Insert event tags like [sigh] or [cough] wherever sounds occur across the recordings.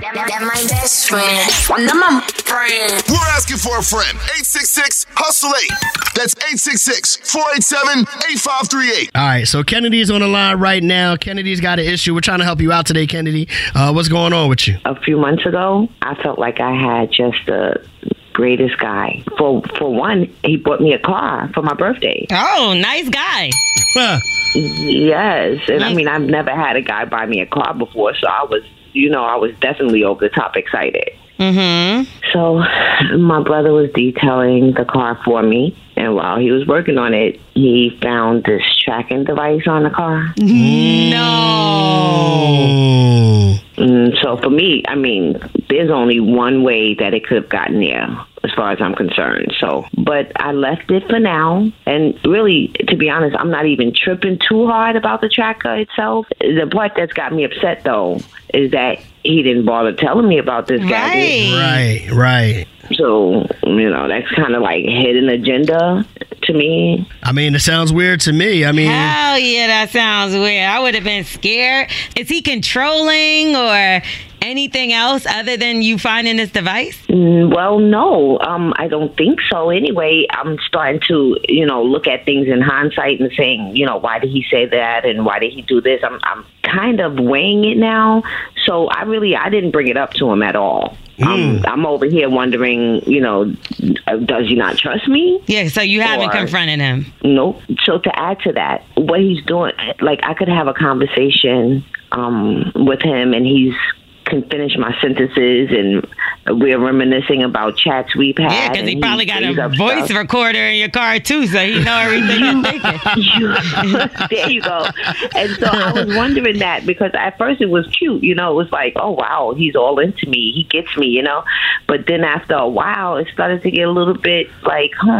That my best friend. Them my friend. We're asking for a friend. 866 Hustle 8. That's 866 487 8538. All right, so Kennedy's on the line right now. Kennedy's got an issue. We're trying to help you out today, Kennedy. Uh, what's going on with you? a few months ago, I felt like I had just the greatest guy. For for one, he bought me a car for my birthday. Oh, nice guy. Yes, and I mean I've never had a guy buy me a car before, so I was, you know, I was definitely over the top excited. Mm-hmm. So my brother was detailing the car for me, and while he was working on it, he found this tracking device on the car. No. Mm, so for me, I mean, there's only one way that it could have gotten there, as far as I'm concerned. So, but I left it for now. And really, to be honest, I'm not even tripping too hard about the tracker itself. The part that's got me upset, though, is that he didn't bother telling me about this guy. Right. Right, right. So, you know, that's kind of like hidden agenda to me. I mean, it sounds weird to me. I mean, Hell yeah, that sounds weird. I would have been scared. Is he controlling or anything else other than you finding this device? Mm, Well, no, um, I don't think so. Anyway, I'm starting to, you know, look at things in hindsight and saying, you know, why did he say that and why did he do this? I'm, I'm kind of weighing it now. So I really, I didn't bring it up to him at all. Um, I'm over here wondering, you know, uh, does he not trust me? Yeah, so you haven't Or- confronted him. Nope. So to add to that, what he's doing, like I could have a conversation um, with him, and he's can finish my sentences, and we're reminiscing about chats we've had. Yeah, because he probably got a voice stuff. recorder in your car too, so he know everything you're thinking. [laughs] there you go. And so I was wondering that because at first it was cute, you know, it was like, oh wow, he's all into me, he gets me, you know. But then after a while, it started to get a little bit like, hmm,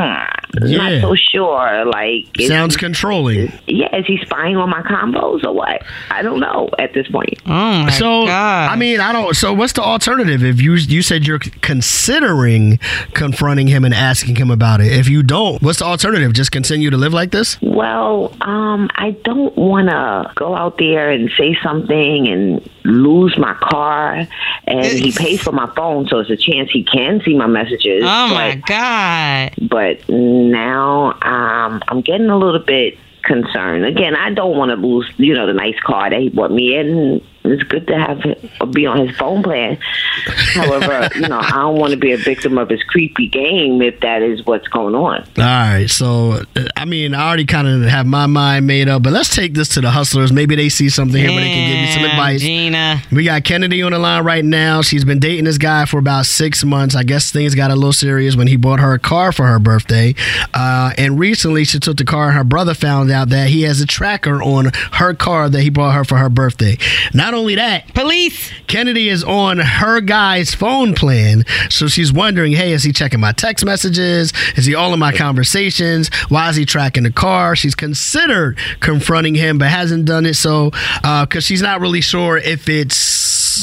Yeah. not so sure. Like, sounds he- controlling. yeah, is he spying on my combos or what? I don't know at this point. Oh my So god! I mean, I don't. So what's the alternative? If you you said you're considering confronting him and asking him about it, if you don't, what's the alternative? Just continue to live like this? Well, um, I don't want to go out there and say something and lose my car. And he pays for my phone, so it's a chance he can see my messages. oh my god! but now um, I'm getting a little bit concerned. Again, I don't want to lose, you know, the nice car that he bought me in. It's good to have it, be on his phone plan. However, [laughs] you know, I don't want to be a victim of his creepy game if that is what's going on. All right. So uh, I mean, I already kind of have my mind made up, but let's take this to the hustlers. Maybe they see something here where they can give you some advice. Gina. We got Kennedy on the line right now. She's been dating this guy for about six months. I guess things got a little serious when he bought her a car for her birthday. Uh, and recently, she took the car, and her brother found out that he has a tracker on her car that he bought her for her birthday. Not only that, Police. Kennedy is on her guy's phone plan. So she's wondering, hey, is he checking my text messages? Is he all in my conversations? Why is he tracking the car? She's considered confronting him, but hasn't done it so uh, because she's not really sure if it's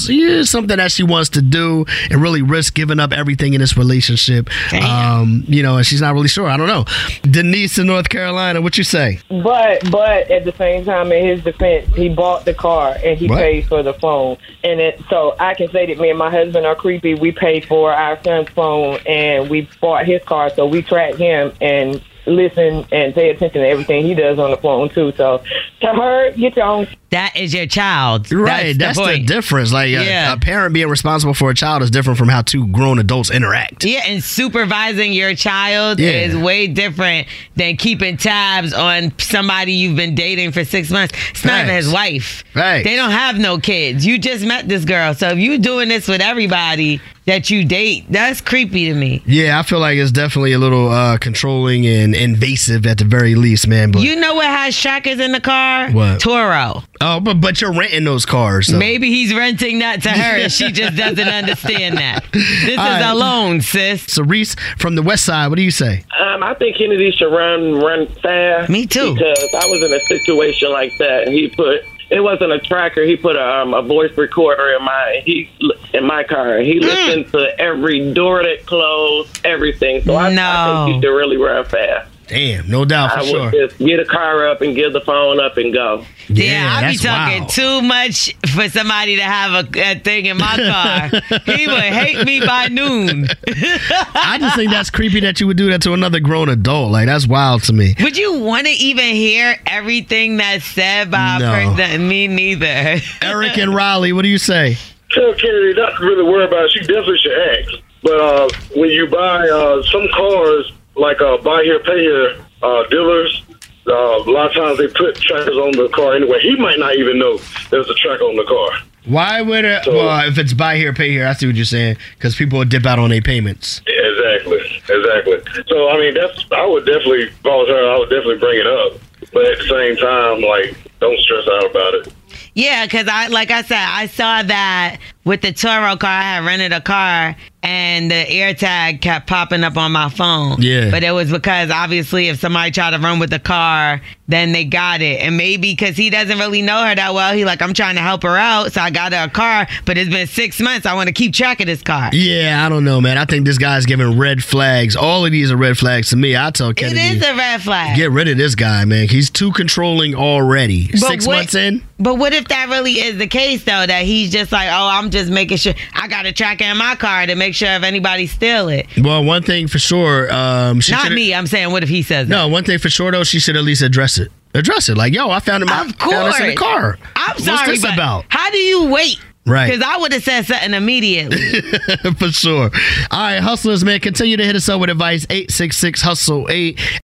yeah, something that she wants to do and really risk giving up everything in this relationship. Um, you know, and she's not really sure. I don't know. Denise in North Carolina, what you say? But but at the same time, in his defense, he bought the car and he What? paid for the phone. And it so I can say that me and my husband are creepy. We paid for our son's phone and we bought his car, so we track him and listen and pay attention to everything he does on the phone too. So to her, get your own. That is your child. Right, that's, the, the, difference. Like Yeah. a, parent being responsible for a child is different from how two grown adults interact. Yeah, and supervising your child Yeah. is way different than keeping tabs on somebody you've been dating for six months. It's not even his wife. Right? They don't have no kids. You just met this girl. So if you doing this with everybody that you date, that's creepy to me. Yeah, I feel like it's definitely a little uh, controlling and invasive at the very least, man. But You know what has trackers in the car? What? Turo. oh, but but you're renting those cars. So. Maybe he's renting that to her and she just [laughs] doesn't understand that. This is right. a loan, sis. So Reese from the West Side, what do you say? Um, I think Kennedy should run run fast. Me too. Because I was in a situation like that, and he put it wasn't a tracker. He put a, um, a voice recorder in my he in my car. He listened to every door that closed, everything. So I, I No. think you really run fast. Damn, no doubt for I sure. would just get a car up and give the phone up and go. Yeah, I be talking wild. too much for somebody to have a, a thing in my car. [laughs] he would hate me by noon. I just think that's creepy that you would do that to another grown adult. Like that's wild to me. Would you want to even hear everything that's said by No. a person? Me neither. [laughs] Eric and Riley, what do you say? Tell Kennedy not to really worry about it. She definitely should ask. But uh, when you buy uh, some cars, like uh, buy here, pay here uh, dealers, uh, a lot of times they put trackers on the car anyway. He might not even know there's a tracker on the car. Why would it? So- well, if it's buy here, pay here, I see what you're saying. Because people would dip out on their payments. Exactly, exactly. So I mean, that's I would definitely if I was her, I would definitely bring it up. But at the same time, like, don't stress out about it. Yeah, because I like I said, I saw that with the Turo car. I had rented a car, and the AirTag kept popping up on my phone. Yeah. but it was because obviously, if somebody tried to run with the car, then they got it, and maybe because he doesn't really know her that well, he like I'm trying to help her out, so I got her a car. But it's been six months. I want to keep track of this car. Yeah, I don't know, man. I think this guy's giving red flags. All of these are red flags to me. I tell It Kennedy, is a red flag. get rid of this guy, man. He's too controlling already. But Six what- months in. But what if that really is the case though? That he's just like, oh, I'm just making sure I got a tracker in my car to make sure if anybody steal it. Well, one thing for sure. Um, she Not me. I'm saying, what if he says that? No, one thing for sure though, she should at least address it. Address it. Like, yo, I found him. Of Found this in the course. car. I'm What's sorry, this about? how do you wait? Right. Because I would have said something immediately. [laughs] for sure. All right, hustlers, man, continue to hit us up with advice. 866 Hustle 8.